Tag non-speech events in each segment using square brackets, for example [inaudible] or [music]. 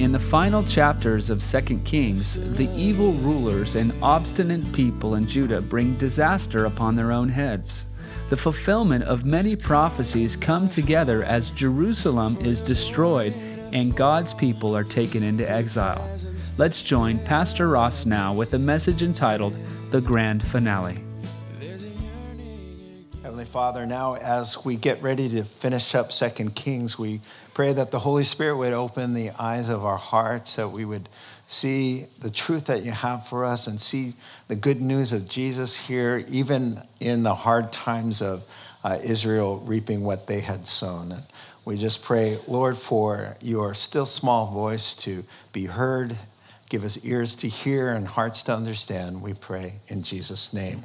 In the final chapters of 2 Kings, the evil rulers and obstinate people in Judah bring disaster upon their own heads. The fulfillment of many prophecies come together as Jerusalem is destroyed and God's people are taken into exile. Let's join Pastor Ross now with a message entitled The Grand Finale. Heavenly Father, now as we get ready to finish up Second Kings, we pray that the Holy Spirit would open the eyes of our hearts, that we would see the truth that you have for us and see the good news of Jesus here, even in the hard times of uh, Israel reaping what they had sown. And we just pray, Lord, for your still small voice to be heard. Give us ears to hear and hearts to understand, we pray in Jesus' name.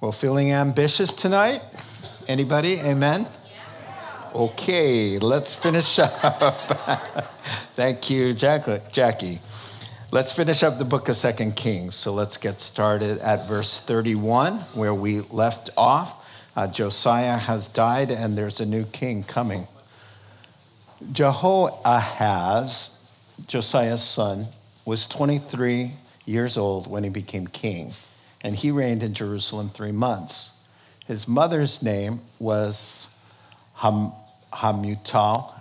Well, feeling ambitious tonight? Anybody? Amen? Okay, let's finish up. [laughs] Thank you, Jackie. Let's finish up the book of Second Kings. So let's get started at verse 31, where we left off. Uh, Josiah has died, and there's a new king coming. Jehoahaz, Josiah's son, was 23 years old when he became king, and he reigned in Jerusalem three months. His mother's name was Ham, Hamutal,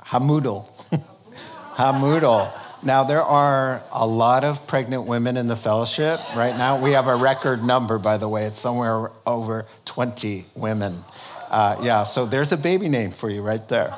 Hamudal. [laughs] Hamudal. Now, there are a lot of pregnant women in the fellowship right now. We have a record number, by the way. It's somewhere over 20 women. Uh, yeah, so there's a baby name for you right there.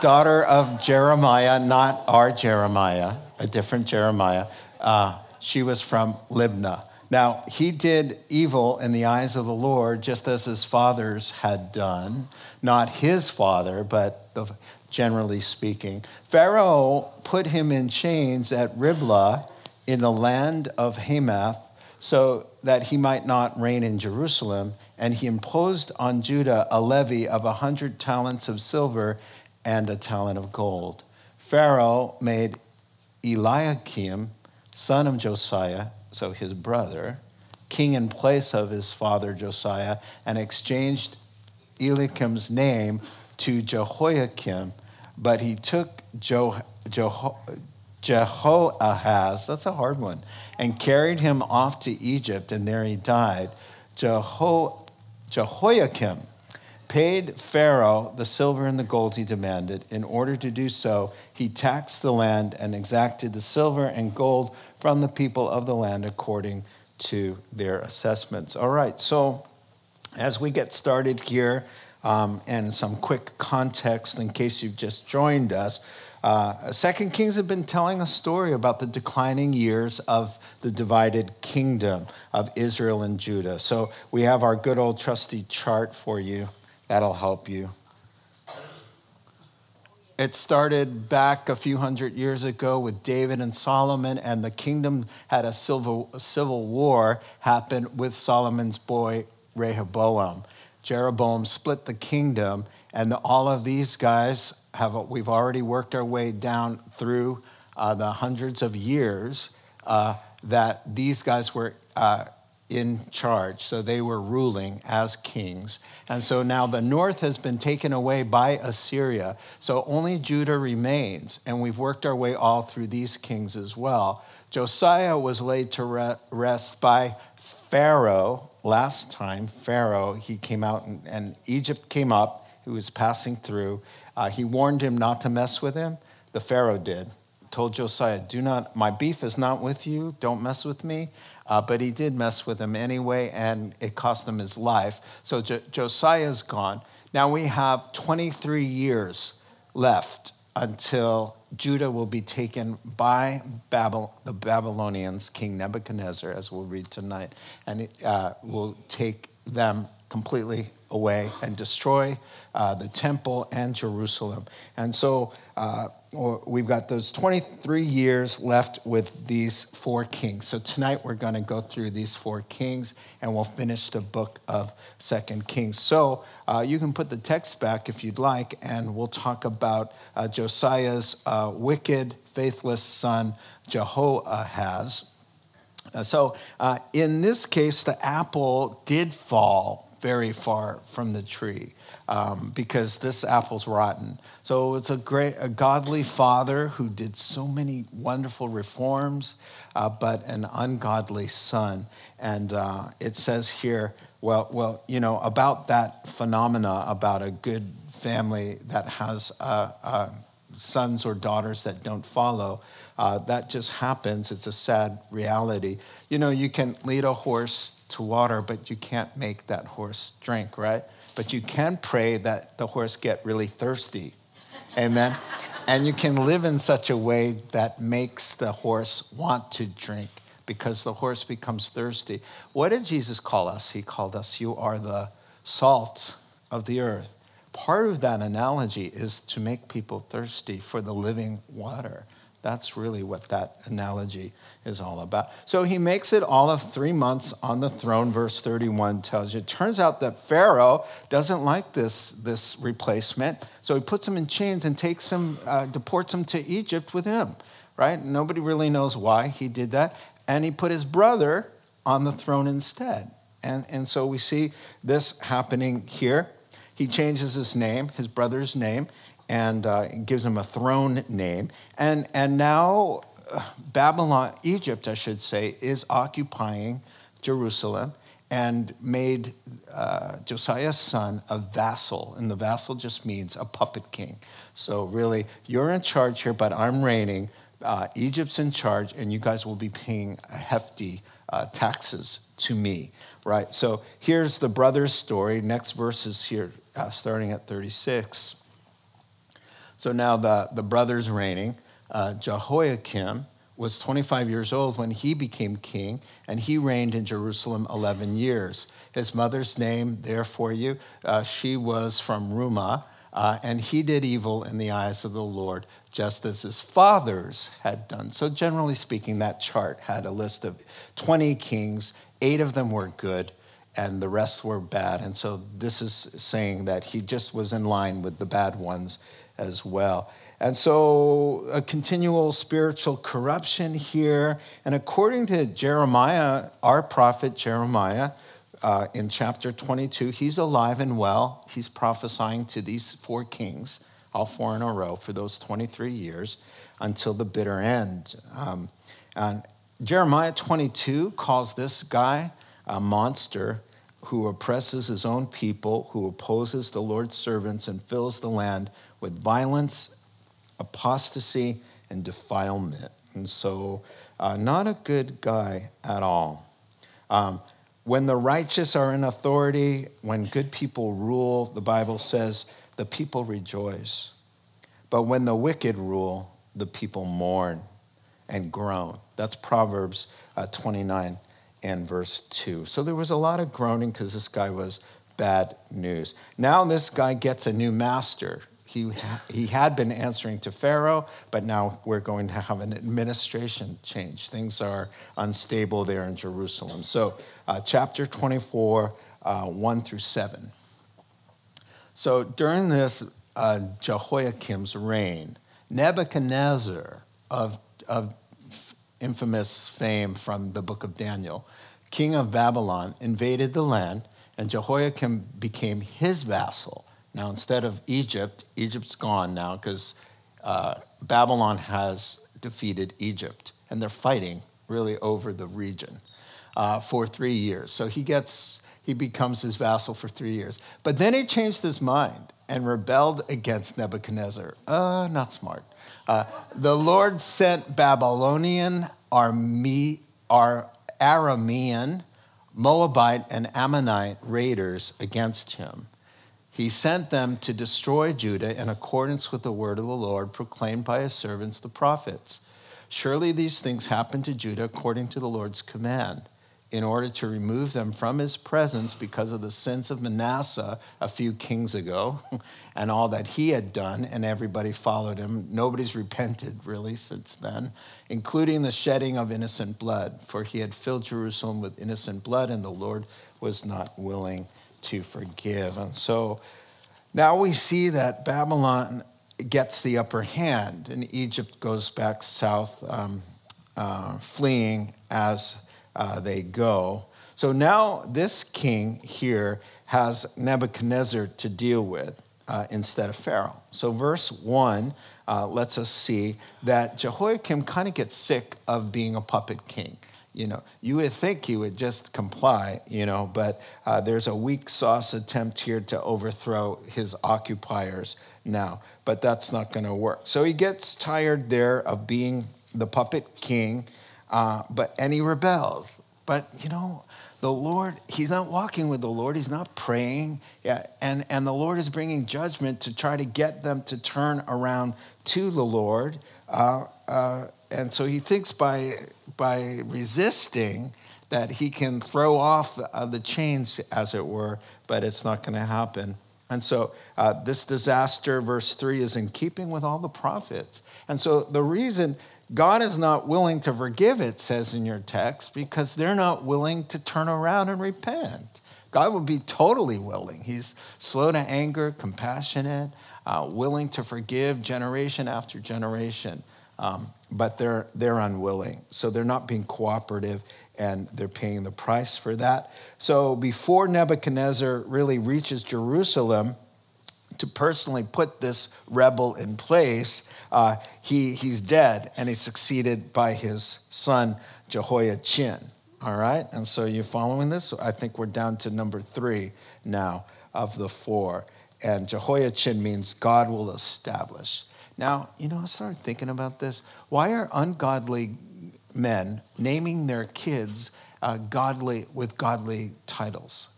Daughter of Jeremiah, not our Jeremiah, a different Jeremiah. Uh, she was from Libnah. Now, he did evil in the eyes of the Lord, just as his fathers had done. Not his father, but the, generally speaking. Pharaoh put him in chains at Riblah in the land of Hamath so that he might not reign in Jerusalem, and he imposed on Judah a levy of a hundred talents of silver and a talent of gold. Pharaoh made Eliakim, son of Josiah, so his brother, king in place of his father Josiah, and exchanged Eliakim's name to Jehoiakim, but he took jo- Jeho- Jehoahaz, that's a hard one, and carried him off to Egypt, and there he died. Jeho- Jehoiakim paid Pharaoh the silver and the gold he demanded. In order to do so, he taxed the land and exacted the silver and gold from the people of the land according to their assessments. All right, so as we get started here, um, and some quick context in case you've just joined us. Uh, Second Kings have been telling a story about the declining years of the divided kingdom of Israel and Judah. So we have our good old trusty chart for you. That'll help you. It started back a few hundred years ago with David and Solomon, and the kingdom had a civil, a civil war happen with Solomon's boy Rehoboam. Jeroboam split the kingdom, and the, all of these guys have, we've already worked our way down through uh, the hundreds of years uh, that these guys were uh, in charge. So they were ruling as kings. And so now the north has been taken away by Assyria. So only Judah remains. And we've worked our way all through these kings as well. Josiah was laid to rest by Pharaoh. Last time, Pharaoh, he came out and, and Egypt came up. He was passing through. Uh, he warned him not to mess with him. The Pharaoh did. Told Josiah, Do not, my beef is not with you. Don't mess with me. Uh, but he did mess with him anyway, and it cost him his life. So Jo- Josiah's gone. Now we have 23 years left until Judah will be taken by the Babylonians, King Nebuchadnezzar, as we'll read tonight, and it uh, will take them completely away and destroy uh, the temple and Jerusalem. And so uh, we've got those 23 years left with these four kings. So tonight we're going to go through these four kings and we'll finish the book of Second Kings. So uh, you can put the text back if you'd like, and we'll talk about uh, Josiah's uh, wicked, faithless son, Jehoahaz. Uh, so uh, in this case, the apple did fall very far from the tree um, because this apple's rotten. So it's a great, a godly father who did so many wonderful reforms, uh, but an ungodly son. And uh, it says here, well, well, you know, about that phenomena about a good family that has uh, uh sons or daughters that don't follow. Uh, that just happens. It's a sad reality. You know, you can lead a horse to water, but you can't make that horse drink, right? But you can pray that the horse get really thirsty. Amen. and you can live in such a way that makes the horse want to drink because the horse becomes thirsty. What did Jesus call us? He called us, You are the salt of the earth. Part of that analogy is to make people thirsty for the living water. That's really what that analogy is all about. So he makes it all of three months on the throne, verse 31 tells you. It turns out that Pharaoh doesn't like this, this replacement, so he puts him in chains and takes him, uh, deports him to Egypt with him, right? Nobody really knows why he did that. And he put his brother on the throne instead. And, and so we see this happening here. He changes his name, his brother's name, and uh, gives him a throne name. And, and now uh, Babylon, Egypt, I should say, is occupying Jerusalem and made uh, Josiah's son a vassal. And the vassal just means a puppet king. So, really, you're in charge here, but I'm reigning. Uh, Egypt's in charge, and you guys will be paying hefty uh, taxes to me, right? So, here's the brother's story. Next verse is here, uh, starting at 36. So now the, the brothers reigning. Uh, Jehoiakim was 25 years old when he became king, and he reigned in Jerusalem 11 years. His mother's name, there for you, uh, she was from Rumah, uh, and he did evil in the eyes of the Lord, just as his fathers had done. So, generally speaking, that chart had a list of 20 kings, eight of them were good, and the rest were bad. And so, this is saying that he just was in line with the bad ones as well. And so, a continual spiritual corruption here. And according to Jeremiah, our prophet Jeremiah, uh, in chapter 22, he's alive and well. He's prophesying to these four kings, all four in a row, for those 23 years until the bitter end. Um, and Jeremiah 22 calls this guy a monster who oppresses his own people, who opposes the Lord's servants, and fills the land with violence, apostasy, and defilement. And so, uh, not a good guy at all. Um, when the righteous are in authority, when good people rule, the Bible says the people rejoice. But when the wicked rule, the people mourn and groan. That's Proverbs uh, 29 and verse 2. So there was a lot of groaning because this guy was bad news. Now this guy gets a new master he, he had been answering to Pharaoh, but now we're going to have an administration change. Things are unstable there in Jerusalem. So, uh, chapter 24, uh, 1 through 7. So, during this uh, Jehoiakim's reign, Nebuchadnezzar, of, of infamous fame from the book of Daniel, king of Babylon, invaded the land, and Jehoiakim became his vassal now, instead of Egypt, Egypt's gone now because uh, Babylon has defeated Egypt, and they're fighting really over the region uh, for three years. So he gets he becomes his vassal for three years. But then he changed his mind and rebelled against Nebuchadnezzar. Uh, not smart. Uh, the Lord sent Babylonian, Arme, Ar, Aramean, Moabite, and Ammonite raiders against him. He sent them to destroy Judah in accordance with the word of the Lord proclaimed by his servants, the prophets. Surely these things happened to Judah according to the Lord's command. in order to remove them from his presence because of the sins of Manasseh a few kings ago [laughs] and all that he had done, and everybody followed him. Nobody's repented really since then, including the shedding of innocent blood, for he had filled Jerusalem with innocent blood, and the Lord was not willing to forgive. And so now we see that Babylon gets the upper hand, and Egypt goes back south, um, uh, fleeing as uh, they go. So now this king here has Nebuchadnezzar to deal with uh, instead of Pharaoh. So verse 1 uh, lets us see that Jehoiakim kind of gets sick of being a puppet king. You know, you would think he would just comply, you know, but uh, there's a weak sauce attempt here to overthrow his occupiers now, but that's not going to work. So he gets tired there of being the puppet king uh, but and he rebels. But you know, the Lord, he's not walking with the Lord. He's not praying. Yeah, and, and the Lord is bringing judgment to try to get them to turn around to the Lord. Uh, uh, and so he thinks by, by resisting that he can throw off uh, the chains, as it were, but it's not going to happen. And so uh, this disaster, verse 3, is in keeping with all the prophets. And so the reason God is not willing to forgive, it says in your text, because they're not willing to turn around and repent. God would be totally willing. He's slow to anger, compassionate, uh, willing to forgive generation after generation. Um, but they're, they're unwilling. So they're not being cooperative and they're paying the price for that. So before Nebuchadnezzar really reaches Jerusalem to personally put this rebel in place, uh, he, he's dead and he's succeeded by his son Jehoiachin. All right? And so you're following this? I think we're down to number three now of the four. And Jehoiachin means God will establish. Now, you know, I started thinking about this. Why are ungodly men naming their kids uh, godly with godly titles?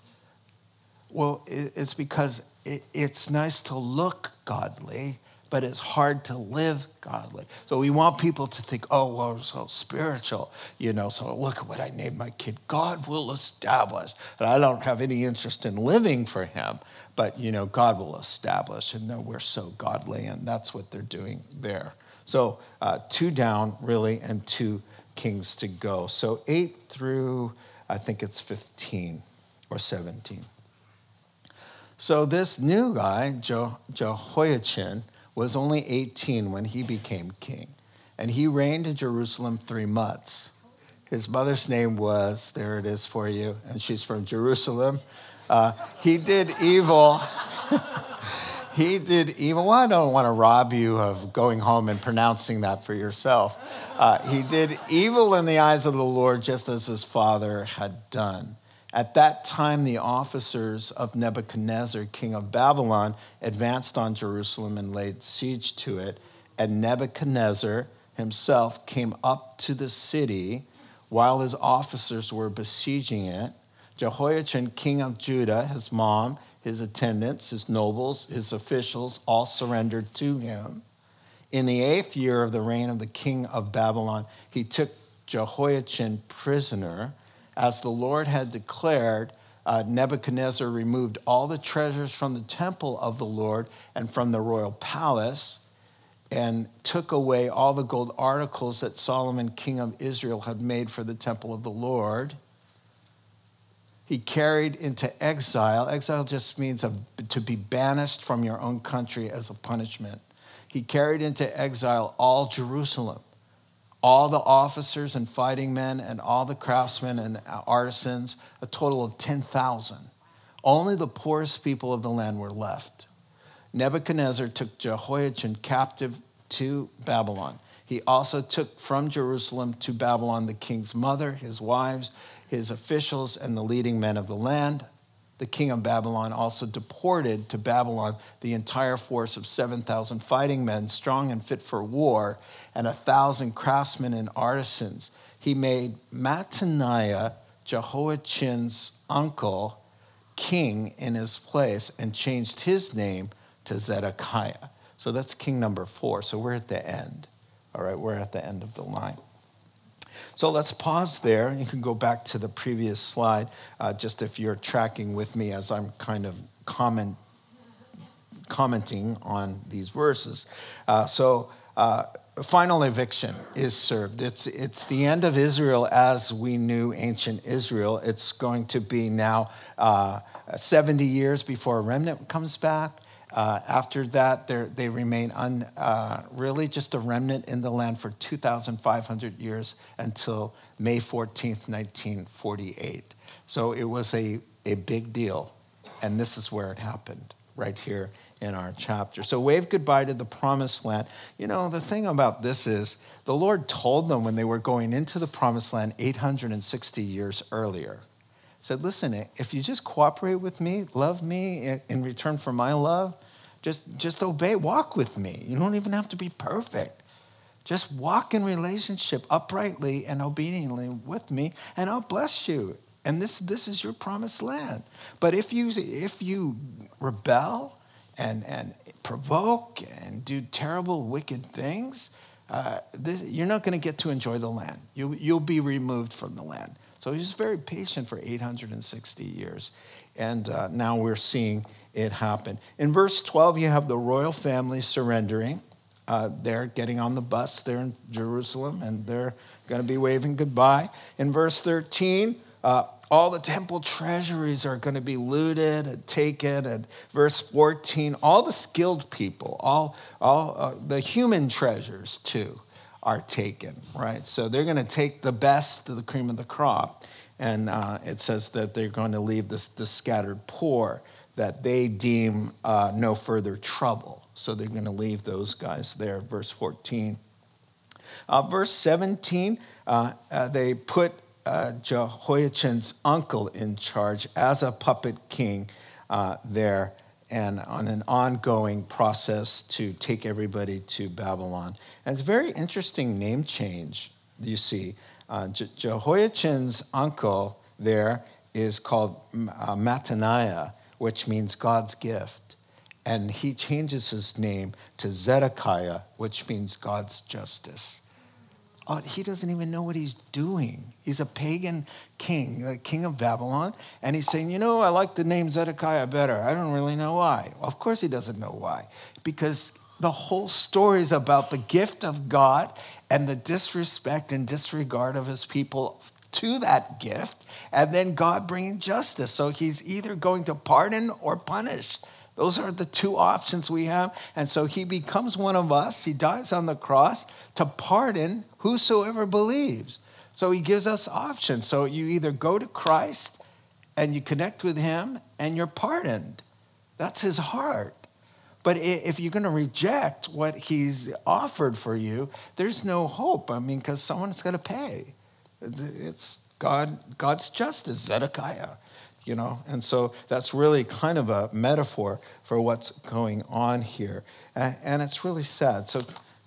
Well, it's because it's nice to look godly, but it's hard to live godly. So we want people to think, oh, well, so spiritual, you know, so look at what I named my kid. God will establish. And I don't have any interest in living for him, but, you know, God will establish. And no, we're so godly, and that's what they're doing there. So uh, two down, really, and two kings to go. So eight through, I think it's 15 or 17. So this new guy, Jehoiachin, was only 18 when he became king, and he reigned in Jerusalem three months. His mother's name was, there it is for you, and she's from Jerusalem. Uh, he did evil. [laughs] he did evil. Well, I don't want to rob you of going home and pronouncing that for yourself. Uh, he did evil in the eyes of the Lord, just as his father had done. At that time, the officers of Nebuchadnezzar, king of Babylon, advanced on Jerusalem and laid siege to it. And Nebuchadnezzar himself came up to the city while his officers were besieging it. Jehoiachin, king of Judah, his mom, his attendants, his nobles, his officials, all surrendered to him. In the eighth year of the reign of the king of Babylon, he took Jehoiachin prisoner as the Lord had declared, uh, Nebuchadnezzar removed all the treasures from the temple of the Lord and from the royal palace and took away all the gold articles that Solomon, king of Israel, had made for the temple of the Lord. He carried into exile. Exile just means a, to be banished from your own country as a punishment. He carried into exile all Jerusalem all the officers and fighting men and all the craftsmen and artisans, a total of 10,000. Only the poorest people of the land were left. Nebuchadnezzar took Jehoiachin captive to Babylon. He also took from Jerusalem to Babylon the king's mother, his wives, his officials, and the leading men of the land the king of Babylon also deported to Babylon the entire force of 7,000 fighting men, strong and fit for war, and a thousand craftsmen and artisans. He made Mattaniah, Jehoiachin's uncle, king in his place and changed his name to Zedekiah. So that's king number four. So we're at the end. All right, we're at the end of the line. So let's pause there. You can go back to the previous slide, uh, just if you're tracking with me as I'm kind of comment, commenting on these verses. Uh, so, uh, final eviction is served. It's, it's the end of Israel as we knew ancient Israel. It's going to be now uh, 70 years before a remnant comes back. Uh, after that, they remain un, uh, really just a remnant in the land for 2,500 years until May 14th, 1948. So it was a, a big deal. And this is where it happened, right here in our chapter. So wave goodbye to the promised land. You know, the thing about this is the Lord told them when they were going into the promised land 860 years earlier. Said, listen, if you just cooperate with me, love me in return for my love, just, just obey, walk with me. You don't even have to be perfect. Just walk in relationship uprightly and obediently with me, and I'll bless you. And this, this is your promised land. But if you, if you rebel and, and provoke and do terrible, wicked things, uh, this, you're not going to get to enjoy the land. You, you'll be removed from the land. So he's very patient for 860 years. And uh, now we're seeing it happen. In verse 12, you have the royal family surrendering. Uh, they're getting on the bus there in Jerusalem and they're going to be waving goodbye. In verse 13, uh, all the temple treasuries are going to be looted and taken. And verse 14, all the skilled people, all, all uh, the human treasures too, are taken, right? So they're going to take the best of the cream of the crop. And uh, it says that they're going to leave the, the scattered poor that they deem uh, no further trouble. So they're going to leave those guys there, verse 14. Uh, verse 17, uh, uh, they put uh, Jehoiachin's uncle in charge as a puppet king there and on an ongoing process to take everybody to Babylon. And it's a very interesting name change, you see. Uh, Je- Jehoiachin's uncle there is called uh, Mattaniah, which means God's gift. And he changes his name to Zedekiah, which means God's justice uh, he doesn't even know what he's doing. He's a pagan king, the king of Babylon, and he's saying, You know, I like the name Zedekiah better. I don't really know why. Well, of course, he doesn't know why, because the whole story is about the gift of God and the disrespect and disregard of his people to that gift, and then God bringing justice. So he's either going to pardon or punish. Those are the two options we have. And so he becomes one of us. He dies on the cross to pardon whosoever believes. So he gives us options. So you either go to Christ and you connect with him and you're pardoned. That's his heart. But if you're going to reject what he's offered for you, there's no hope. I mean, because someone's going to pay. It's God, God's justice, Zedekiah, you know. And so that's really kind of a metaphor for what's going on here. And it's really sad. So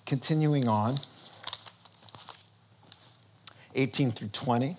continuing on. 18 through 20.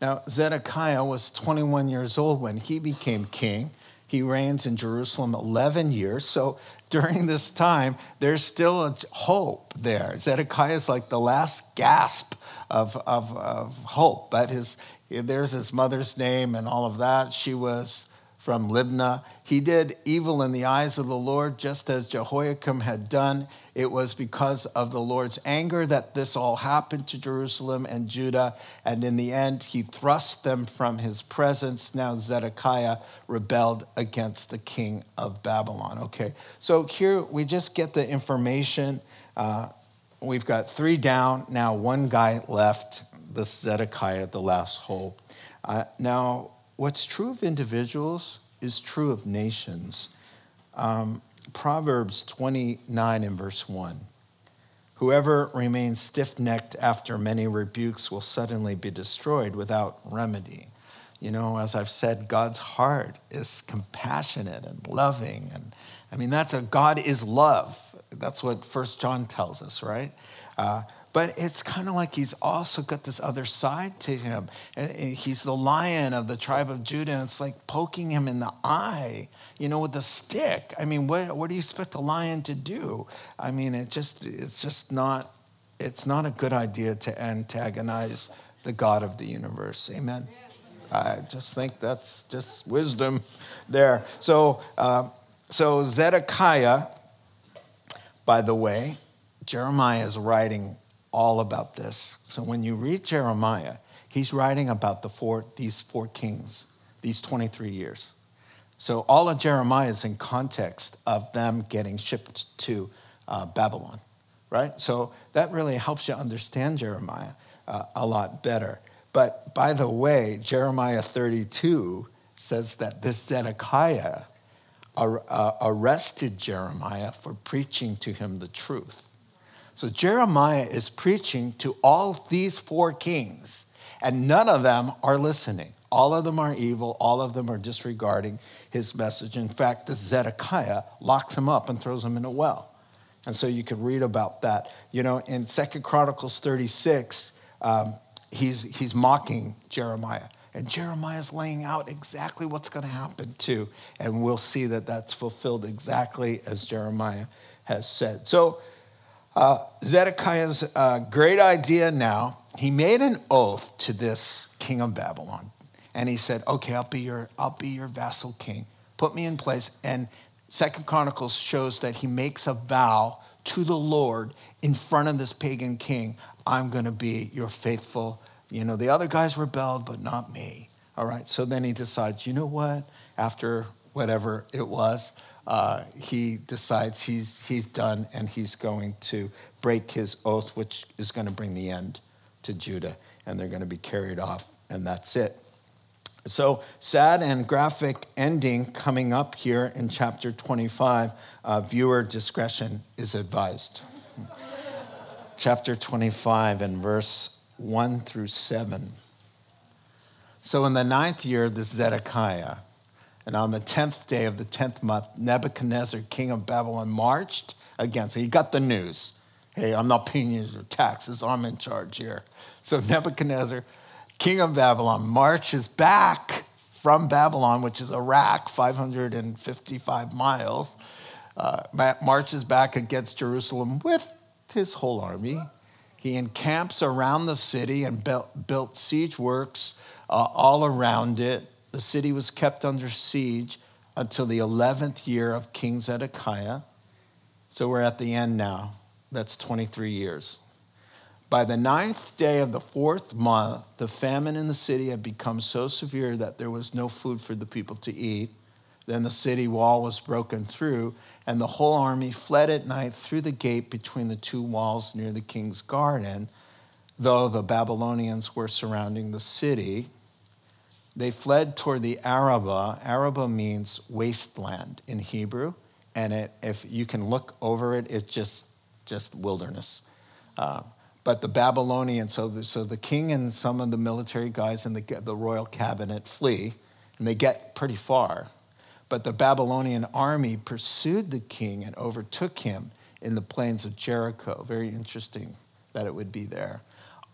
Now, Zedekiah was 21 years old when he became king. He reigns in Jerusalem 11 years. So during this time, there's still a hope there. Zedekiah is like the last gasp of, of, of hope. But his, there's his mother's name and all of that. She was from Libnah. He did evil in the eyes of the Lord, just as Jehoiakim had done. It was because of the Lord's anger that this all happened to Jerusalem and Judah. And in the end, he thrust them from his presence. Now Zedekiah rebelled against the king of Babylon. Okay, so here we just get the information. Uh, we've got three down, now one guy left, this Zedekiah, the last hope. Uh, now, what's true of individuals is true of nations. Um, Proverbs 29 and verse 1. Whoever remains stiff necked after many rebukes will suddenly be destroyed without remedy. You know, as I've said, God's heart is compassionate and loving. And I mean, that's a God is love. That's what First John tells us, right? Uh, but it's kind of like he's also got this other side to him. He's the lion of the tribe of Judah, and it's like poking him in the eye, you know, with a stick. I mean, what, what do you expect a lion to do? I mean, it just, it's just not it's not a good idea to antagonize the God of the universe. Amen. I just think that's just wisdom there. So, uh, so Zedekiah, by the way, Jeremiah is writing all about this. So when you read Jeremiah, he's writing about the four, these four kings, these 23 years. So all of Jeremiah is in context of them getting shipped to uh, Babylon, right? So that really helps you understand Jeremiah uh, a lot better. But by the way, Jeremiah 32 says that this Zedekiah ar- uh, arrested Jeremiah for preaching to him the truth. So Jeremiah is preaching to all these four kings, and none of them are listening. All of them are evil, all of them are disregarding his message. In fact, this Zedekiah locks him up and throws him in a well. And so you could read about that. You know, in Second Chronicles 36, um, he's, he's mocking Jeremiah. And Jeremiah is laying out exactly what's going to happen to. And we'll see that that's fulfilled exactly as Jeremiah has said. So, uh, Zedekiah's uh, great idea now, he made an oath to this king of Babylon. And he said, Okay, I'll be your, I'll be your vassal king. Put me in place. And Second Chronicles shows that he makes a vow to the Lord in front of this pagan king. I'm going to be your faithful. You know, the other guys rebelled, but not me. All right. So then he decides, you know what? After whatever it was, uh, he decides he's, he's done and he's going to break his oath, which is going to bring the end to Judah. And they're going to be carried off, and that's it. So, sad and graphic ending coming up here in chapter 25. Uh, viewer discretion is advised. [laughs] chapter 25 and verse 1 through 7. So, in the ninth year this Zedekiah, and on the tenth day of the tenth month, Nebuchadnezzar, king of Babylon, marched against. He got the news. Hey, I'm not paying you your taxes. I'm in charge here. So [laughs] Nebuchadnezzar king of Babylon, marches back from Babylon, which is Iraq, 555 miles, uh, marches back against Jerusalem with his whole army. He encamps around the city and built, built siege works uh, all around it. The city was kept under siege until the 11th year of King Zedekiah. So we're at the end now. That's 23 years. By the ninth day of the fourth month, the famine in the city had become so severe that there was no food for the people to eat. Then the city wall was broken through, and the whole army fled at night through the gate between the two walls near the king's garden, though the Babylonians were surrounding the city. They fled toward the Arabah. Arabah means wasteland in Hebrew, and it, if you can look over it, it's just, just wilderness. Uh, but the Babylonians, so the, so the king and some of the military guys in the, the royal cabinet flee, and they get pretty far. But the Babylonian army pursued the king and overtook him in the plains of Jericho. Very interesting that it would be there.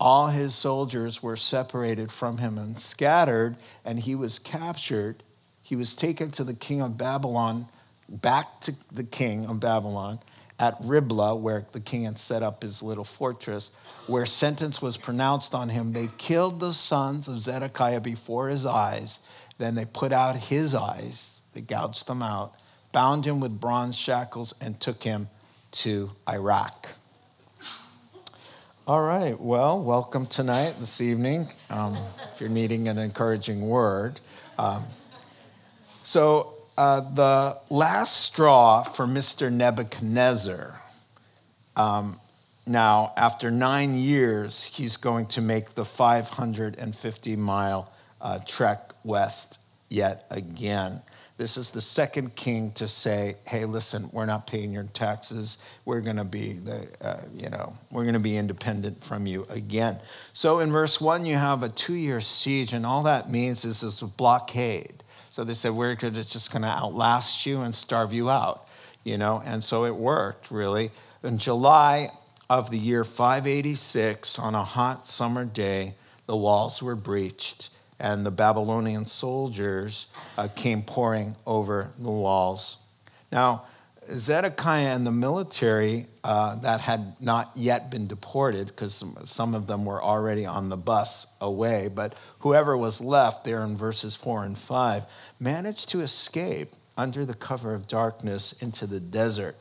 All his soldiers were separated from him and scattered, and he was captured. He was taken to the king of Babylon, back to the king of Babylon at Riblah, where the king had set up his little fortress, where sentence was pronounced on him. They killed the sons of Zedekiah before his eyes. Then they put out his eyes, they gouged them out, bound him with bronze shackles, and took him to Iraq. All right, well, welcome tonight, this evening, um, if you're needing an encouraging word. Um, so, uh, the last straw for Mr. Nebuchadnezzar. Um, now, after nine years, he's going to make the 550 mile uh, trek west yet again. This is the second king to say, "Hey, listen, we're not paying your taxes. We're going to be the, uh, you know, we're going to be independent from you again." So in verse one, you have a two-year siege, and all that means is this blockade. So they said, we're just going to outlast you and starve you out, you know? And so it worked, really. In July of the year 586, on a hot summer day, the walls were breached and the Babylonian soldiers uh, came pouring over the walls. Now, Zedekiah and the military uh, that had not yet been deported, because some, some of them were already on the bus away, but whoever was left there in verses four and five managed to escape under the cover of darkness into the desert.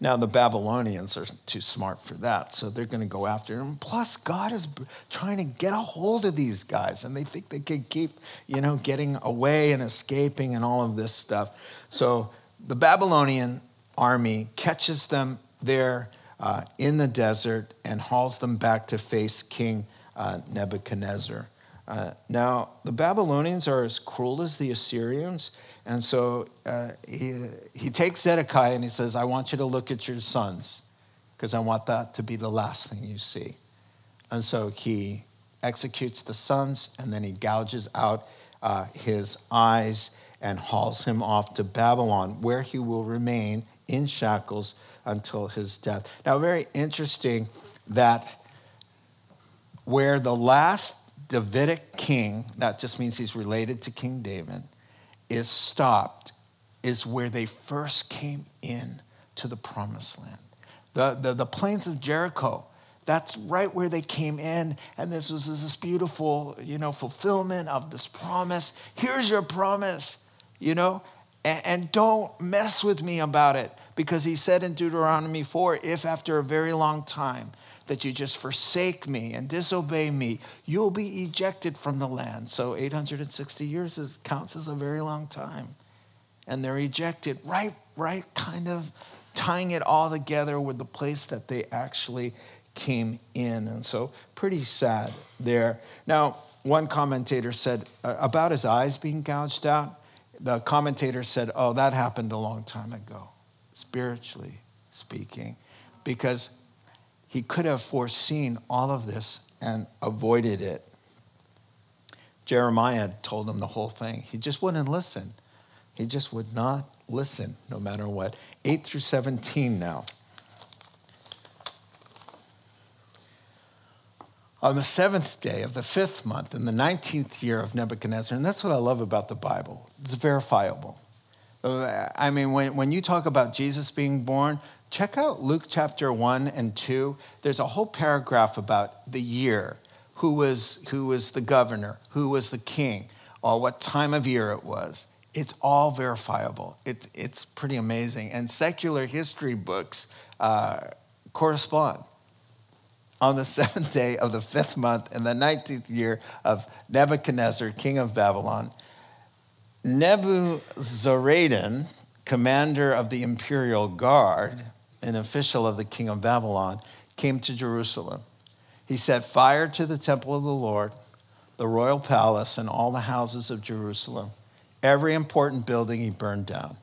Now, the Babylonians are too smart for that, so they're going to go after him. Plus, God is trying to get a hold of these guys, and they think they can keep, you know, getting away and escaping and all of this stuff. So the Babylonian army catches them there uh, in the desert and hauls them back to face King uh, Nebuchadnezzar. Uh, now, the Babylonians are as cruel as the Assyrians, and so uh, he, he takes Zedekiah and he says, I want you to look at your sons, because I want that to be the last thing you see. And so he executes the sons, and then he gouges out uh, his eyes and hauls him off to Babylon, where he will remain in shackles until his death. Now, very interesting that where the last Davidic king, that just means he's related to King David, is stopped, is where they first came in to the promised land. The, the, the plains of Jericho, that's right where they came in, and this was this beautiful, you know, fulfillment of this promise. Here's your promise, you know, and, and don't mess with me about it, because he said in Deuteronomy 4 if after a very long time that you just forsake me and disobey me, you'll be ejected from the land. So 860 years is, counts as a very long time. And they're ejected, right, right, kind of tying it all together with the place that they actually came in. And so pretty sad there. Now, one commentator said uh, about his eyes being gouged out, the commentator said, oh, that happened a long time ago, spiritually speaking, because he could have foreseen all of this and avoided it. Jeremiah told him the whole thing. He just wouldn't listen. He just would not listen, no matter what. 8 through 17 now. On the seventh day of the fifth month, in the 19th year of Nebuchadnezzar, and that's what I love about the Bible, it's verifiable. Uh, I mean, when, when you talk about Jesus being born, check out Luke chapter 1 and 2. There's a whole paragraph about the year, who was, who was the governor, who was the king, or what time of year it was. It's all verifiable. It, it's pretty amazing. And secular history books uh, correspond. On the [laughs] seventh day of the fifth month in the 19th year of Nebuchadnezzar, king of Babylon, Nebuzaradan, commander of the imperial guard, an official of the king of Babylon, came to Jerusalem. He set fire to the temple of the Lord, the royal palace, and all the houses of Jerusalem. Every important building he burned down.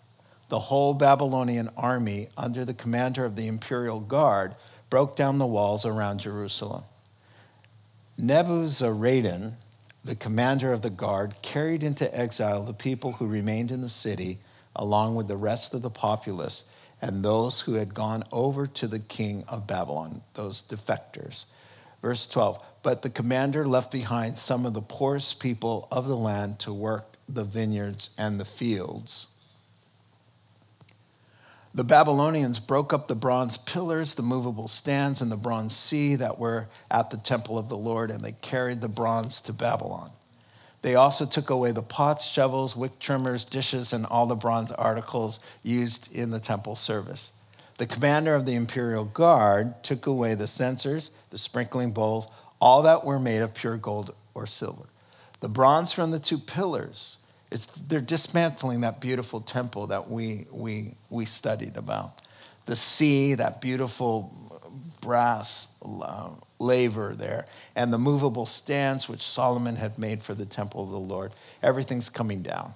The whole Babylonian army, under the commander of the imperial guard, broke down the walls around Jerusalem. Nebuzaradan, the commander of the guard, carried into exile the people who remained in the city, along with the rest of the populace and those who had gone over to the king of Babylon, those defectors. Verse 12 But the commander left behind some of the poorest people of the land to work the vineyards and the fields. The Babylonians broke up the bronze pillars, the movable stands, and the bronze sea that were at the temple of the Lord, and they carried the bronze to Babylon. They also took away the pots, shovels, wick trimmers, dishes, and all the bronze articles used in the temple service. The commander of the imperial guard took away the censers, the sprinkling bowls, all that were made of pure gold or silver. The bronze from the two pillars, they're dismantling that beautiful temple that we, we, we studied about. The sea, that beautiful brass uh, laver there, and the movable stands which Solomon had made for the temple of the Lord. Everything's coming down.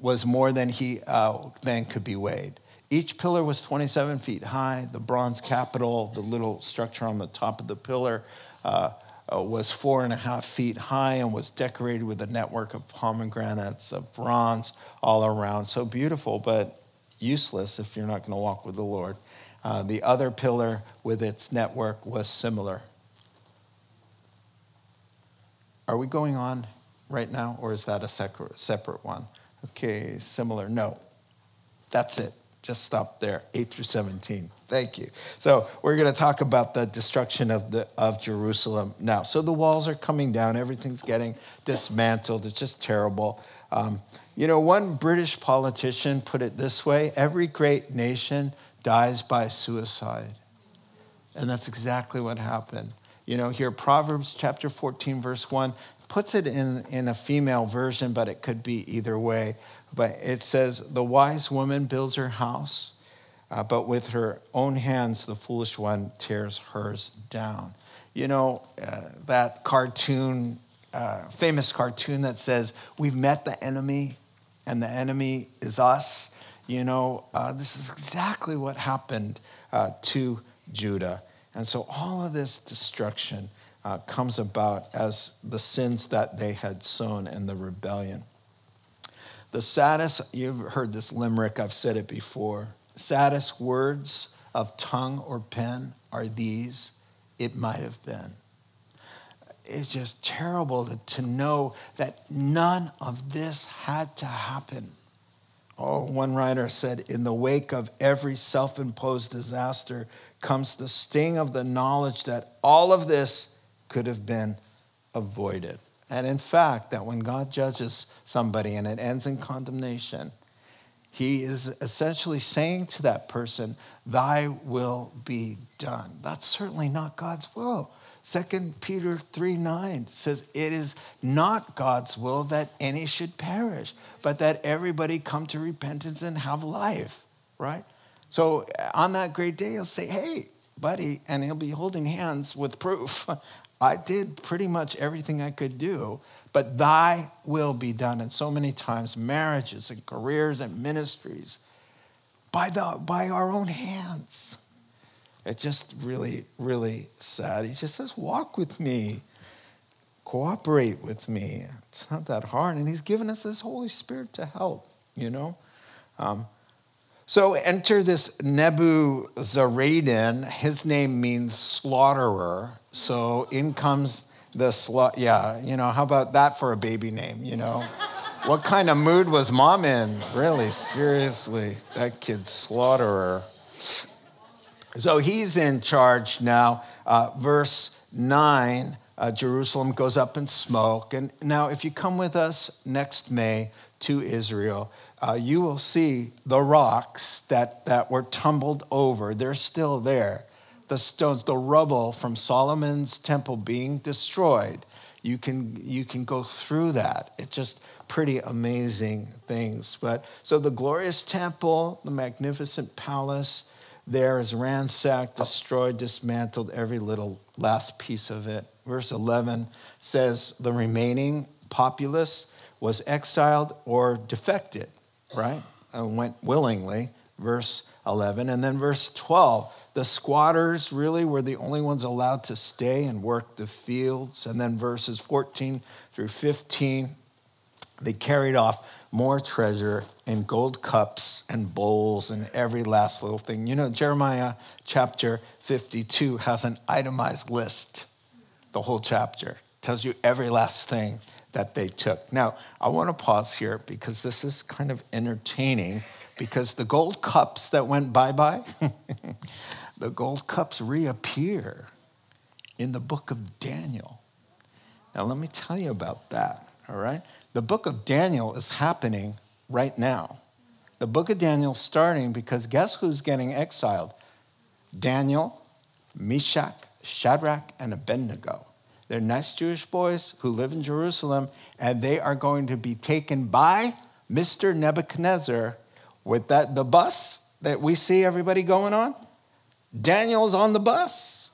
Was more than he uh, then could be weighed. Each pillar was 27 feet high. The bronze capital, the little structure on the top of the pillar, uh, uh, was four and a half feet high and was decorated with a network of pomegranates of bronze all around. So beautiful, but useless if you're not going to walk with the Lord. Uh, the other pillar with its network was similar. Are we going on right now, or is that a separate one? Okay, similar. No, that's it. Just stop there, 8 through 17. Thank you. So we're going to talk about the destruction of, the, of Jerusalem now. So the walls are coming down, everything's getting dismantled. It's just terrible. Um, you know, one British politician put it this way every great nation dies by suicide. And that's exactly what happened. You know, here, Proverbs chapter 14, verse 1 puts it in, in a female version, but it could be either way. But it says, The wise woman builds her house, uh, but with her own hands, the foolish one tears hers down. You know, uh, that cartoon, uh, famous cartoon that says, We've met the enemy, and the enemy is us. You know, uh, this is exactly what happened uh, to Judah. And so all of this destruction uh, comes about as the sins that they had sown in the rebellion. The saddest, you've heard this limerick, I've said it before. Saddest words of tongue or pen are these it might have been. It's just terrible to, to know that none of this had to happen. Oh, one writer said, in the wake of every self imposed disaster comes the sting of the knowledge that all of this could have been avoided. And in fact, that when God judges somebody and it ends in condemnation, he is essentially saying to that person, Thy will be done. That's certainly not God's will. 2 Peter 3 9 says, It is not God's will that any should perish, but that everybody come to repentance and have life, right? So on that great day, he'll say, Hey, buddy, and he'll be holding hands with proof. [laughs] I did pretty much everything I could do, but thy will be done. And so many times, marriages and careers and ministries by, the, by our own hands. It's just really, really sad. He just says, Walk with me, cooperate with me. It's not that hard. And He's given us this Holy Spirit to help, you know? Um, so enter this Nebuzaradan. His name means slaughterer. So in comes the slaughter. Yeah, you know, how about that for a baby name, you know? [laughs] what kind of mood was mom in? Really, seriously, that kid's slaughterer. So he's in charge now. Uh, verse 9 uh, Jerusalem goes up in smoke. And now, if you come with us next May to Israel, uh, you will see the rocks that, that were tumbled over. They're still there. The stones, the rubble from Solomon's temple being destroyed. You can, you can go through that. It's just pretty amazing things. But so the glorious temple, the magnificent palace, there is ransacked, destroyed, dismantled, every little last piece of it. Verse 11 says the remaining populace was exiled or defected, right? And went willingly, verse 11. And then verse 12, the squatters really were the only ones allowed to stay and work the fields. And then verses 14 through 15, they carried off more treasure in gold cups and bowls and every last little thing. You know, Jeremiah chapter 52 has an itemized list, the whole chapter tells you every last thing that they took. Now, I want to pause here because this is kind of entertaining because the gold cups that went bye bye, [laughs] the gold cups reappear in the book of Daniel. Now, let me tell you about that, all right? The book of Daniel is happening right now. The book of Daniel starting because guess who's getting exiled? Daniel, Meshach, Shadrach, and Abednego. They're nice Jewish boys who live in Jerusalem, and they are going to be taken by Mr. Nebuchadnezzar with that the bus that we see everybody going on. Daniel's on the bus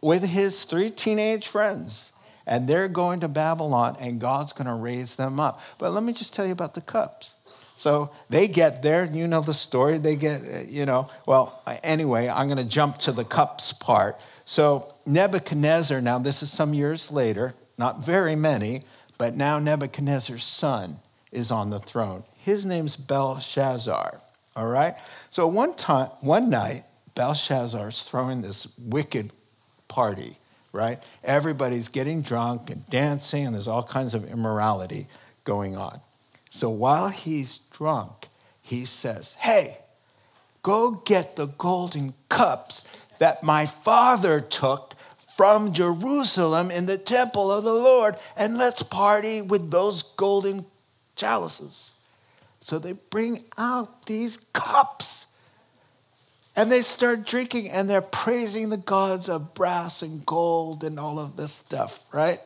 with his three teenage friends and they're going to Babylon, and God's going to raise them up. But let me just tell you about the cups. So they get there, you know the story. They get, you know, well, anyway, I'm going to jump to the cups part. So Nebuchadnezzar, now this is some years later, not very many, but now Nebuchadnezzar's son is on the throne. His name's Belshazzar, all right? So one time, one night, Belshazzar's throwing this wicked party right? Everybody's getting drunk and dancing, and there's all kinds of immorality going on. So while he's drunk, he says, Hey, Go get the golden cups that my father took from Jerusalem in the temple of the Lord, and let's party with those golden chalices. So they bring out these cups and they start drinking and they're praising the gods of brass and gold and all of this stuff, right?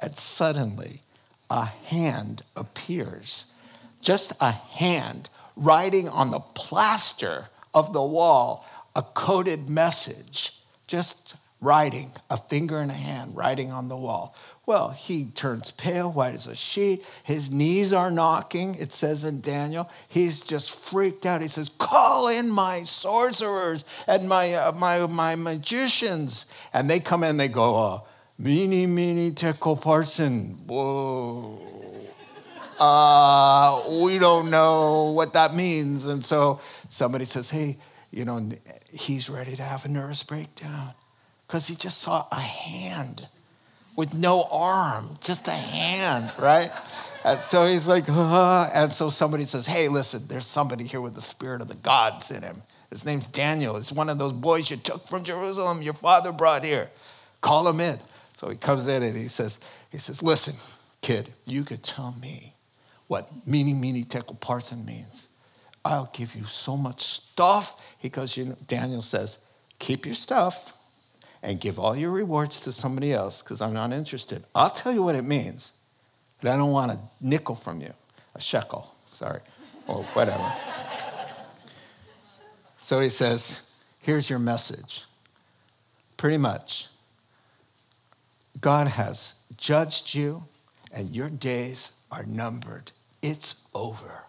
And suddenly a hand appears, just a hand writing on the plaster of the wall a coded message, just writing, a finger and a hand writing on the wall. Well, he turns pale, white as a sheet. His knees are knocking, it says in Daniel. He's just freaked out. He says, Call in my sorcerers and my, uh, my, my magicians. And they come in, they go, uh, Mene, mene, tekel parsin. Whoa. Uh, we don't know what that means. And so somebody says, Hey, you know, he's ready to have a nervous breakdown because he just saw a hand with no arm, just a hand, right? And so he's like, uh, and so somebody says, hey, listen, there's somebody here with the spirit of the gods in him. His name's Daniel. He's one of those boys you took from Jerusalem, your father brought here. Call him in. So he comes in and he says, he says, listen, kid, you could tell me what mene, mene, tekel parsin means. I'll give you so much stuff. Because you know, Daniel says, keep your stuff and give all your rewards to somebody else because I'm not interested. I'll tell you what it means, but I don't want a nickel from you, a shekel, sorry, or whatever. so he says, Here's your message. Pretty much, God has judged you, and your days are numbered. It's over.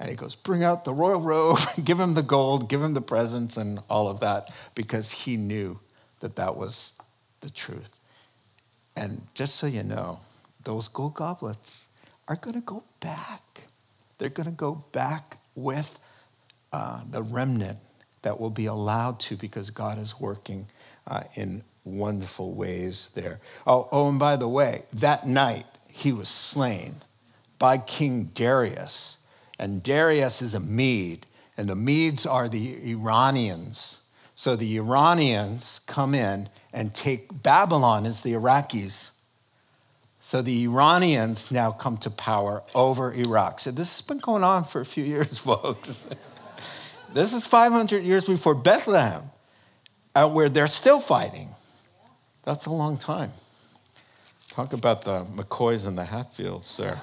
And he goes, Bring out the royal robe, [laughs] give him the gold, give him the presents, and all of that, because he knew that that was the truth. And just so you know, those gold goblets are going to go back. They're going to go back with uh, the remnant that will be allowed to because God is working uh, in wonderful ways there. Oh, oh, and by the way, that night he was slain by King Darius. And Darius is a Mede, and the Medes are the Iranians. So the Iranians come in and take Babylon as the Iraqis. So the Iranians now come to power over Iraq. So this has been going on for a few [laughs] years, folks. this is 500 years before Bethlehem, uh, where they're still fighting. That's a long time. Talk about the McCoys and the Hatfields there.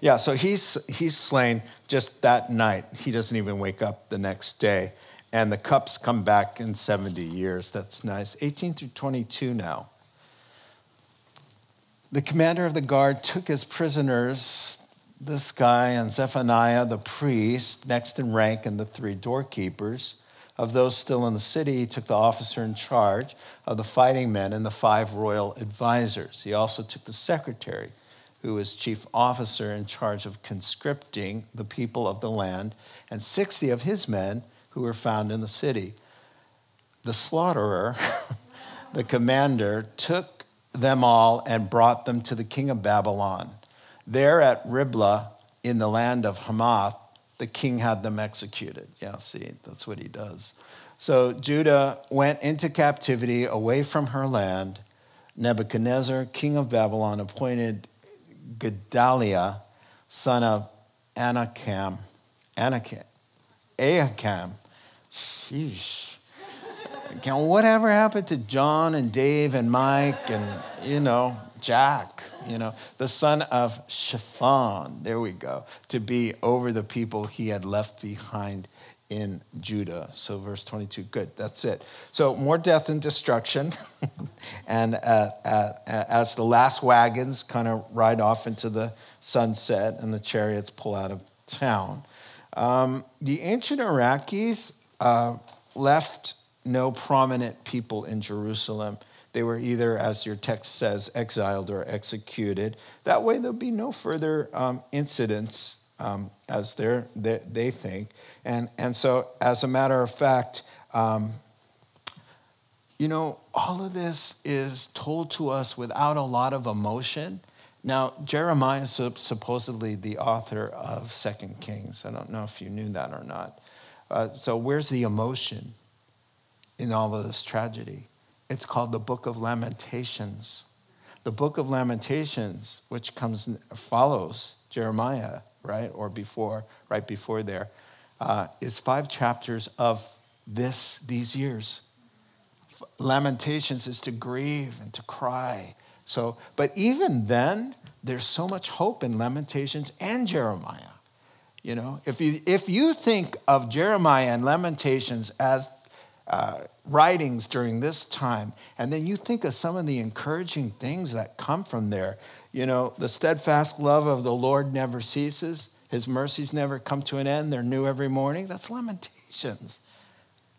Yeah, so he's, he's slain just that night. He doesn't even wake up the next day and the cups come back in 70 years. That's nice. 18 through 22 now. The commander of the guard took as prisoners this guy and Zephaniah the priest, next in rank, and the three doorkeepers. Of those still in the city, he took the officer in charge of the fighting men and the five royal advisors. He also took the secretary, who was chief officer in charge of conscripting the people of the land, and 60 of his men who were found in the city. The slaughterer, [laughs] the commander, took them all and brought them to the king of Babylon. There at Riblah, in the land of Hamath, the king had them executed. Yeah, see, that's what he does. So Judah went into captivity away from her land. Nebuchadnezzar, king of Babylon, appointed Gedaliah, son of Anakam, Anakam, Ahikam, sheesh. Can Whatever happened to John and Dave and Mike and, you know, Jack, you know, the son of Shaphan, there we go, to be over the people he had left behind in Judah. So, verse 22, good, that's it. So, more death and destruction. [laughs] and uh, uh, as the last wagons kind of ride off into the sunset and the chariots pull out of town, um, the ancient Iraqis uh, left no prominent people in Jerusalem. They were either, as your text says, exiled or executed. That way, there'll be no further um, incidents um, as they're, they think. And, and so, as a matter of fact, um, you know, all of this is told to us without a lot of emotion. Now, Jeremiah is supposedly the author of Second Kings. I don't know if you knew that or not. Uh, so, where's the emotion in all of this tragedy? It's called the Book of Lamentations. The Book of Lamentations, which comes follows Jeremiah, right, or before, right before there, uh, is five chapters of this these years. Lamentations is to grieve and to cry. So, but even then, there's so much hope in Lamentations and Jeremiah. You know, if you if you think of Jeremiah and Lamentations as uh, writings during this time, and then you think of some of the encouraging things that come from there. You know, the steadfast love of the Lord never ceases. His mercies never come to an end. They're new every morning. That's Lamentations.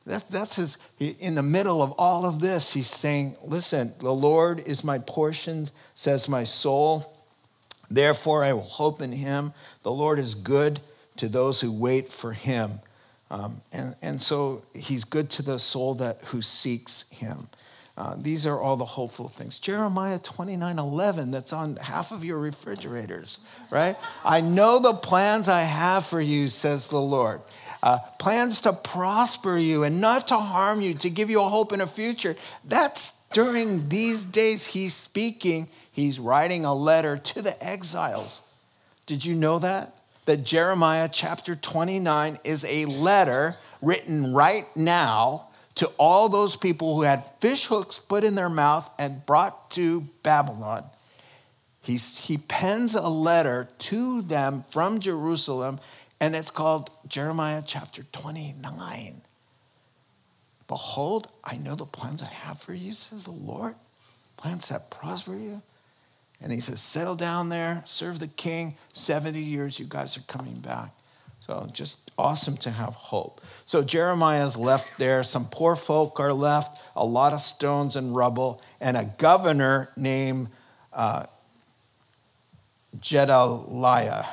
That, that's his, in the middle of all of this, he's saying, Listen, the Lord is my portion, says my soul. Therefore, I will hope in him. The Lord is good to those who wait for him. Um, and, and so he's good to the soul that who seeks him. Uh, these are all the hopeful things. Jeremiah 29 11, that's on half of your refrigerators, right? I know the plans I have for you, says the Lord. Uh, plans to prosper you and not to harm you, to give you a hope in a future. That's during these days he's speaking. He's writing a letter to the exiles. Did you know that? That Jeremiah chapter 29 is a letter written right now to all those people who had fish hooks put in their mouth and brought to Babylon. He's, he pens a letter to them from Jerusalem and it's called Jeremiah chapter 29. Behold, I know the plans I have for you, says the Lord. Plans that prosper you. And he says, settle down there, serve the king. 70 years, you guys are coming back. So just awesome to have hope. So Jeremiah's left there. Some poor folk are left, a lot of stones and rubble, and a governor named uh, Jedaliah.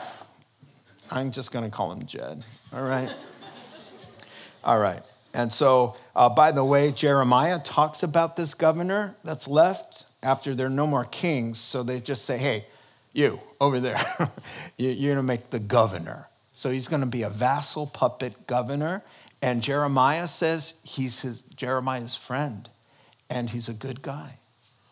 I'm just going to call him Jed. All right? [laughs] All right. And so, uh, by the way, Jeremiah talks about this governor that's left after there are no more kings. So they just say, hey, you over there, [laughs] you're going to make the governor. So he's going to be a vassal puppet governor. And Jeremiah says he's his, Jeremiah's friend and he's a good guy,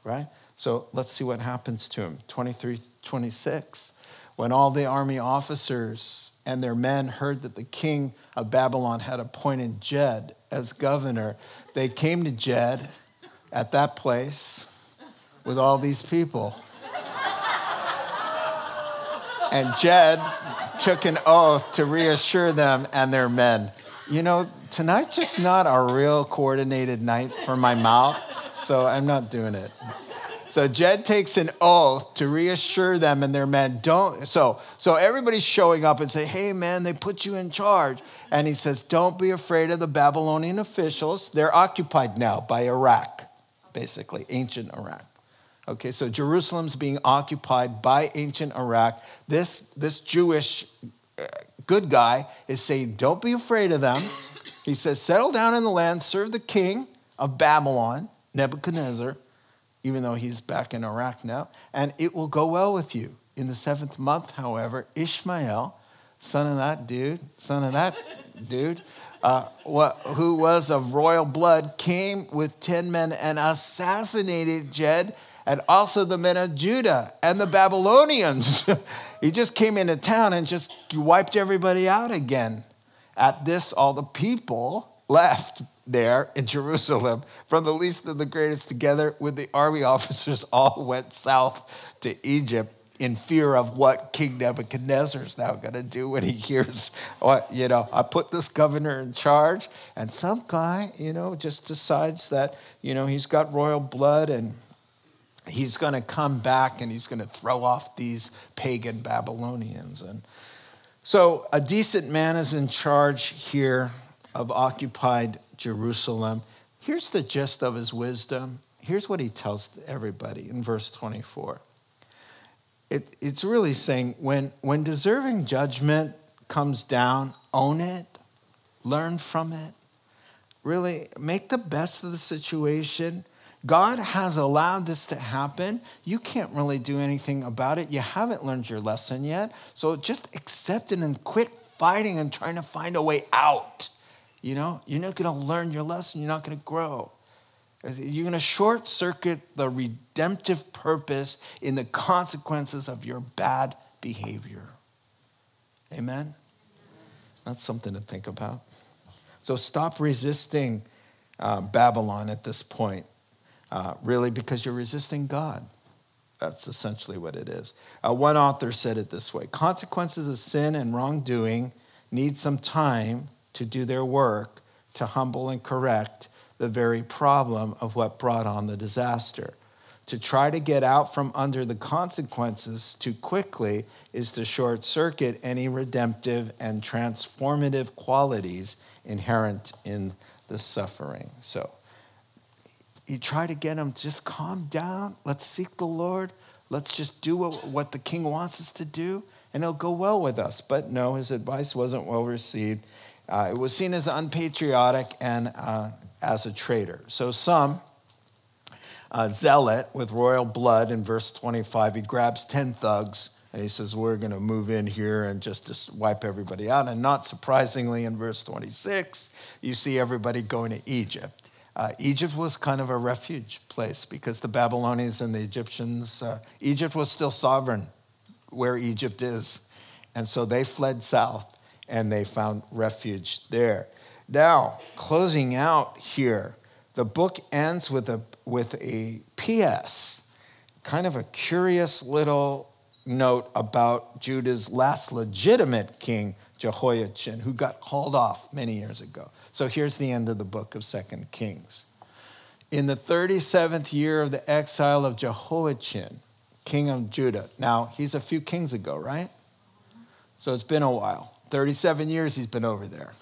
right? So let's see what happens to him. 23, 26. When all the army officers and their men heard that the king of Babylon had appointed Jed as governor, they came to Jed at that place with all these people. And Jed took an oath to reassure them and their men. You know, tonight's just not a real coordinated night for my mouth, so I'm not doing it. So Jed takes an oath to reassure them and their men don't. So, so everybody's showing up and say, hey, man, they put you in charge. And he says, don't be afraid of the Babylonian officials. They're occupied now by Iraq, basically, ancient Iraq. Okay, so Jerusalem's being occupied by ancient Iraq. This, this Jewish uh, good guy is saying, don't be afraid of them. He says, settle down in the land, serve the king of Babylon, Nebuchadnezzar even though he's back in Iraq now, and it will go well with you. In the seventh month, however, Ishmael, son of that dude, son of that dude, uh, what, who was of royal blood, came with 10 men and assassinated Jed and also the men of Judah and the Babylonians. [laughs] he just came into town and just wiped everybody out again. At this, all the people left there in Jerusalem, from the least to the greatest, together with the army officers, [laughs] all went south to Egypt in fear of what King Nebuchadnezzar is now going to do when he hears, what, you know, I put this governor in charge, and some guy, you know, just decides that, you know, he's got royal blood and he's going to come back and he's going to throw off these pagan Babylonians. And so a decent man is in charge here of occupied Jerusalem. Here's the gist of his wisdom. Here's what he tells everybody in verse 24. It, it's really saying when, when deserving judgment comes down, own it, learn from it, really make the best of the situation. God has allowed this to happen. You can't really do anything about it. You haven't learned your lesson yet. So just accept it and quit fighting and trying to find a way out. You know, you're not going to learn your lesson, you're not going to grow. You're going to short circuit the redemptive purpose in the consequences of your bad behavior. Amen? That's something to think about. So stop resisting uh, Babylon at this point, uh, really, because you're resisting God. That's essentially what it is. Uh, one author said it this way Consequences of sin and wrongdoing need some time to do their work to humble and correct the very problem of what brought on the disaster. To try to get out from under the consequences too quickly is to short circuit any redemptive and transformative qualities inherent in the suffering. So you try to get them just calm down. Let's seek the Lord. Let's just do what, what the king wants us to do, and it'll go well with us. But no, his advice wasn't well received. Uh, it was seen as unpatriotic and uh, as a traitor. So some uh, zealot with royal blood in verse 25, he grabs 10 thugs and he says, We're going to move in here and just, just wipe everybody out. And not surprisingly, in verse 26, you see everybody going to Egypt. Uh, Egypt was kind of a refuge place because the Babylonians and the Egyptians, uh, Egypt was still sovereign where Egypt is. And so they fled south and they found refuge there. Now, closing out here, the book ends with a, with a P.S., kind of a curious little note about Judah's last legitimate king, Jehoiachin, who got called off many years ago. So here's the end of the book of Second Kings. In the 37th year of the exile of Jehoiachin, king of Judah. Now, he's a few kings ago, right? So it's been a while. 37 years he's been over there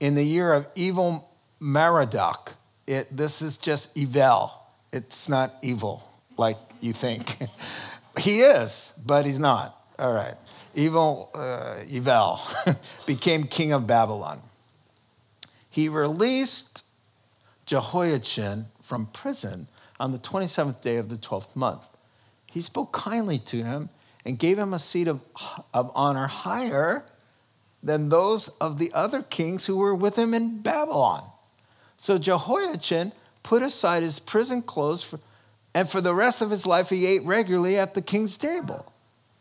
in the year of evil Merodach. It, this is just evil. It's not evil like you think. [laughs] he is, but he's not. All right. Evil, uh, Evel [laughs] became king of Babylon. He released Jehoiachin from prison on the 27th day of the 12th month. He spoke kindly to him and gave him a seat of, of honor higher than those of the other kings who were with him in Babylon. So Jehoiachin put aside his prison clothes, for, and for the rest of his life, he ate regularly at the king's table.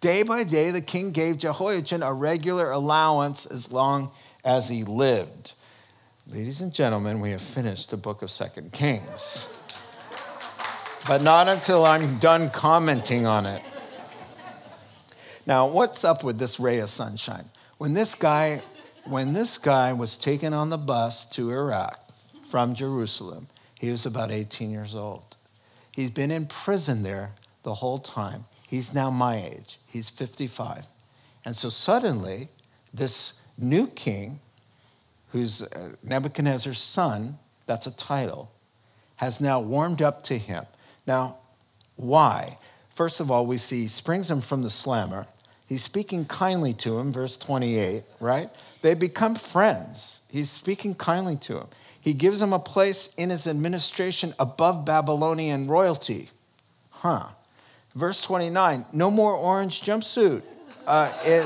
Day by day, the king gave Jehoiachin a regular allowance as long as he lived. Ladies and gentlemen, we have finished the book of Second Kings. But not until I'm done commenting on it. Now, what's up with this ray of sunshine? When this guy, when this guy was taken on the bus to Iraq from Jerusalem, he was about 18 years old. He's been in prison there the whole time. He's now my age. He's 55. And so suddenly, this new king, who's uh, Nebuchadnezzar's son, that's a title, has now warmed up to him. Now, why? First of all, we see he springs him from the slammer. He's speaking kindly to him, verse 28, right? They become friends. He's speaking kindly to him. He gives him a place in his administration above Babylonian royalty. Huh. Verse 29 no more orange jumpsuit. Uh, it,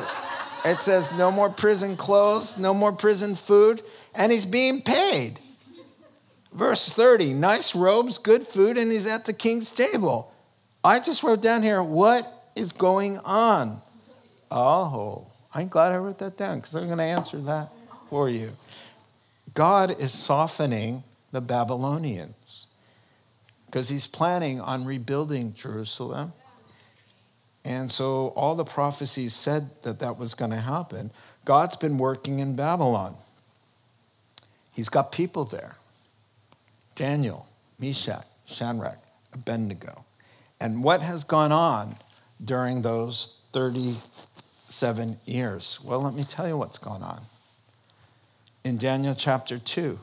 it says no more prison clothes, no more prison food, and he's being paid. Verse 30 nice robes, good food, and he's at the king's table. I just wrote down here what is going on? Oh, I'm glad I wrote that down because I'm going to answer that for you. God is softening the Babylonians because he's planning on rebuilding Jerusalem. And so all the prophecies said that that was going to happen. God's been working in Babylon. He's got people there Daniel, Meshach, Shadrach, Abednego. And what has gone on during those 37 years? Well, let me tell you what's going on. In Daniel chapter 2,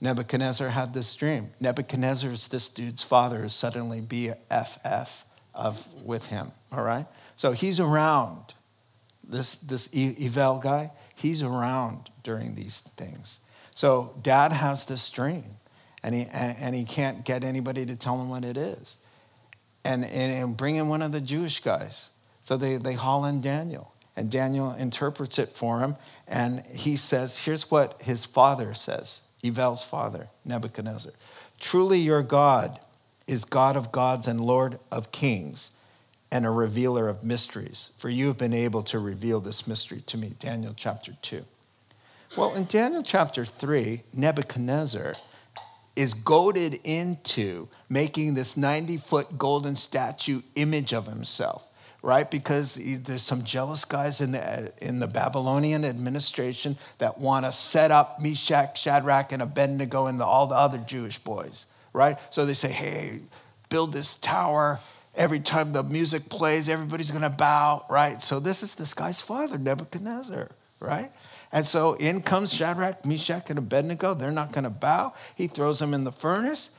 Nebuchadnezzar had this dream. Nebuchadnezzar is this dude's father is suddenly BFF of with him, all right? So he's around. This, this Evel guy, he's around during these things. So dad has this dream, and he, and he can't get anybody to tell him what it is. And, and, and bring in one of the Jewish guys. So they, they haul in Daniel. And Daniel interprets it for him. And he says, here's what his father says Evel's father, Nebuchadnezzar. Truly, your God is God of gods and Lord of kings and a revealer of mysteries, for you have been able to reveal this mystery to me. Daniel chapter 2. Well, in Daniel chapter 3, Nebuchadnezzar is goaded into making this 90 foot golden statue image of himself right? Because there's some jealous guys in the, in the Babylonian administration that want to set up Meshach, Shadrach, and Abednego and the, all the other Jewish boys, right? So they say, hey, build this tower. Every time the music plays, everybody's going to bow, right? So this is this guy's father, Nebuchadnezzar, right? And so in comes Shadrach, Meshach, and Abednego. They're not going to bow. He throws them in the furnace.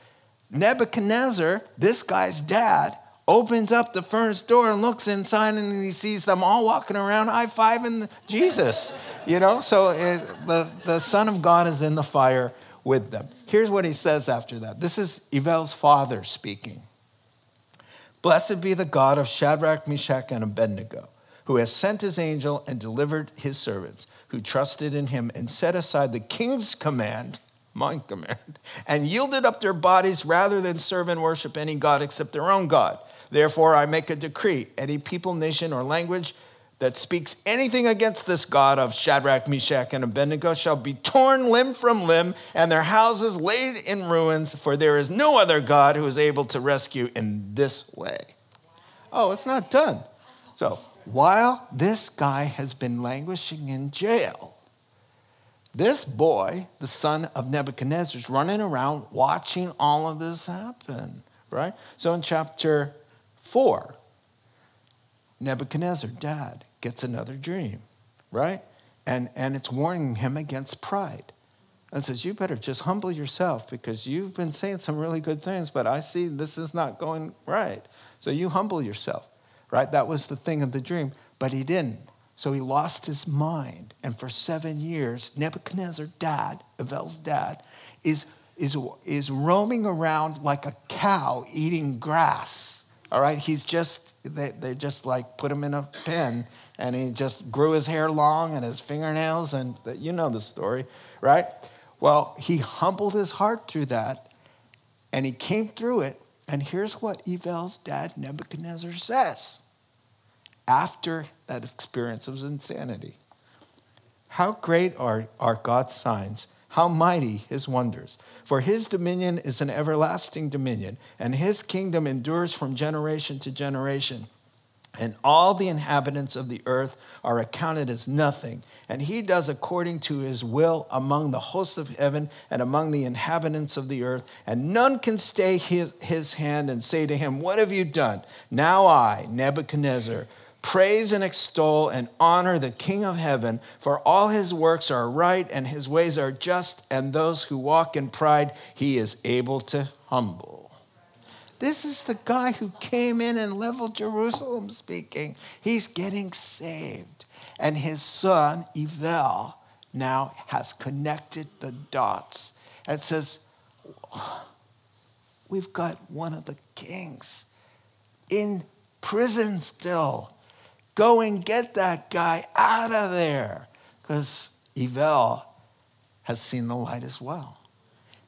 Nebuchadnezzar, this guy's dad, opens up the furnace door and looks inside and he sees them all walking around high fiving Jesus. You know, so it, the, the Son of God is in the fire with them. Here's what he says after that. This is Evel's father speaking. Blessed be the God of Shadrach, Meshach, and Abednego, who has sent his angel and delivered his servants who trusted in him and set aside the king's command my command, and yielded up their bodies rather than serve and worship any God except their own God. Therefore, I make a decree any people, nation, or language that speaks anything against this God of Shadrach, Meshach, and Abednego shall be torn limb from limb, and their houses laid in ruins, for there is no other God who is able to rescue in this way. Oh, it's not done. So, while this guy has been languishing in jail, this boy, the son of Nebuchadnezzar, is running around watching all of this happen, right? So in chapter 4, Nebuchadnezzar, dad, gets another dream, right? And, and it's warning him against pride. And says, You better just humble yourself because you've been saying some really good things, but I see this is not going right. So you humble yourself, right? That was the thing of the dream, but he didn't. So he lost his mind. And for seven years, Nebuchadnezzar, dad, Evel's dad, is, is, is roaming around like a cow eating grass. All right? He's just, they, they just like put him in a pen and he just grew his hair long and his fingernails. And you know the story, right? Well, he humbled his heart through that and he came through it. And here's what Evel's dad, Nebuchadnezzar, says after that experience of insanity. How great are, are God's signs, how mighty his wonders. For his dominion is an everlasting dominion, and his kingdom endures from generation to generation. And all the inhabitants of the earth are accounted as nothing. And he does according to his will among the hosts of heaven and among the inhabitants of the earth. And none can stay his, his hand and say to him, What have you done? Now I, Nebuchadnezzar, Praise and extol and honor the King of heaven, for all his works are right and his ways are just, and those who walk in pride he is able to humble. This is the guy who came in and leveled Jerusalem speaking. He's getting saved. And his son, Evel, now has connected the dots and says, We've got one of the kings in prison still Go and get that guy out of there. Because Evel has seen the light as well.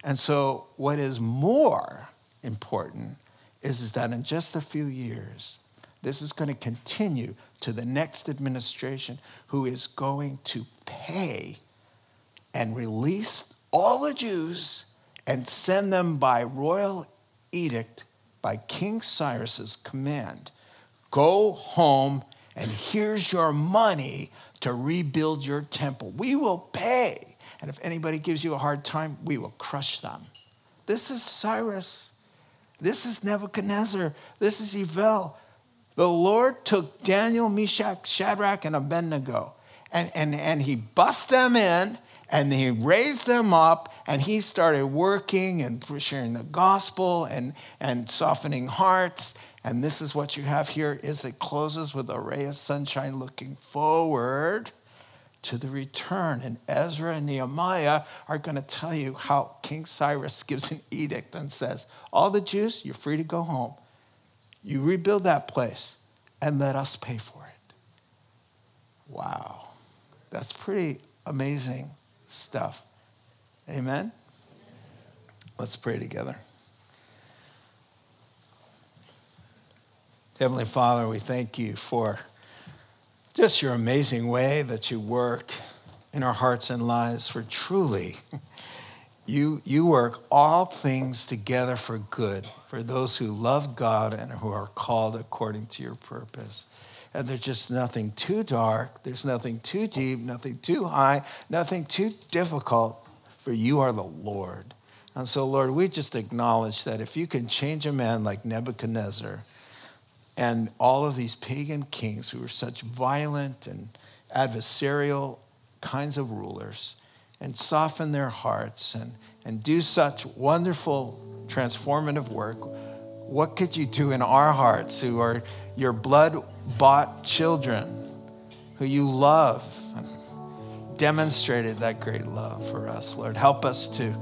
And so, what is more important is, is that in just a few years, this is going to continue to the next administration who is going to pay and release all the Jews and send them by royal edict, by King Cyrus's command. Go home and here's your money to rebuild your temple. We will pay. And if anybody gives you a hard time, we will crush them. This is Cyrus. This is Nebuchadnezzar. This is Evel. The Lord took Daniel, Meshach, Shadrach, and Abednego, and, and, and he bust them in, and he raised them up, and he started working and sharing the gospel and, and softening hearts and this is what you have here is it closes with a ray of sunshine looking forward to the return. And Ezra and Nehemiah are going to tell you how King Cyrus gives an edict and says, All the Jews, you're free to go home. You rebuild that place and let us pay for it. Wow. That's pretty amazing stuff. Amen? Let's pray together. Heavenly Father, we thank you for just your amazing way that you work in our hearts and lives, for truly [laughs] you, you work all things together for good for those who love God and who are called according to your purpose. And there's just nothing too dark, there's nothing too deep, nothing too high, nothing too difficult, for you are the Lord. And so, Lord, we just acknowledge that if you can change a man like Nebuchadnezzar, and all of these pagan kings who were such violent and adversarial kinds of rulers and soften their hearts and, and do such wonderful transformative work, what could you do in our hearts who are your blood bought children, who you love and demonstrated that great love for us, Lord? Help us to,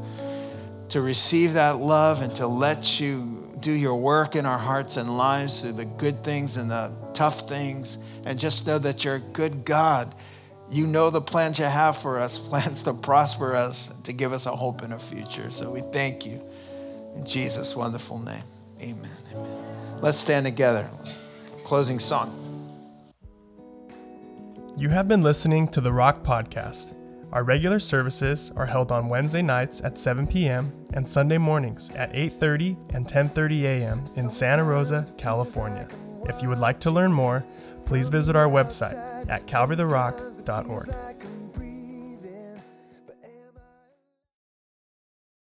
to receive that love and to let you do your work in our hearts and lives through the good things and the tough things, and just know that you're a good God. You know the plans you have for us, [laughs] plans to prosper us, to give us a hope and a future. So we thank you. In Jesus' wonderful name, amen. Amen. Let's stand together. Closing song. You have been listening to the Rock Podcast. Our regular services are held on Wednesday nights at 7 p.m. and Sunday mornings at 8:30 and 10:30 a.m. in Santa Rosa, California. If you would like to learn more, please visit our website at calvarytherock.org.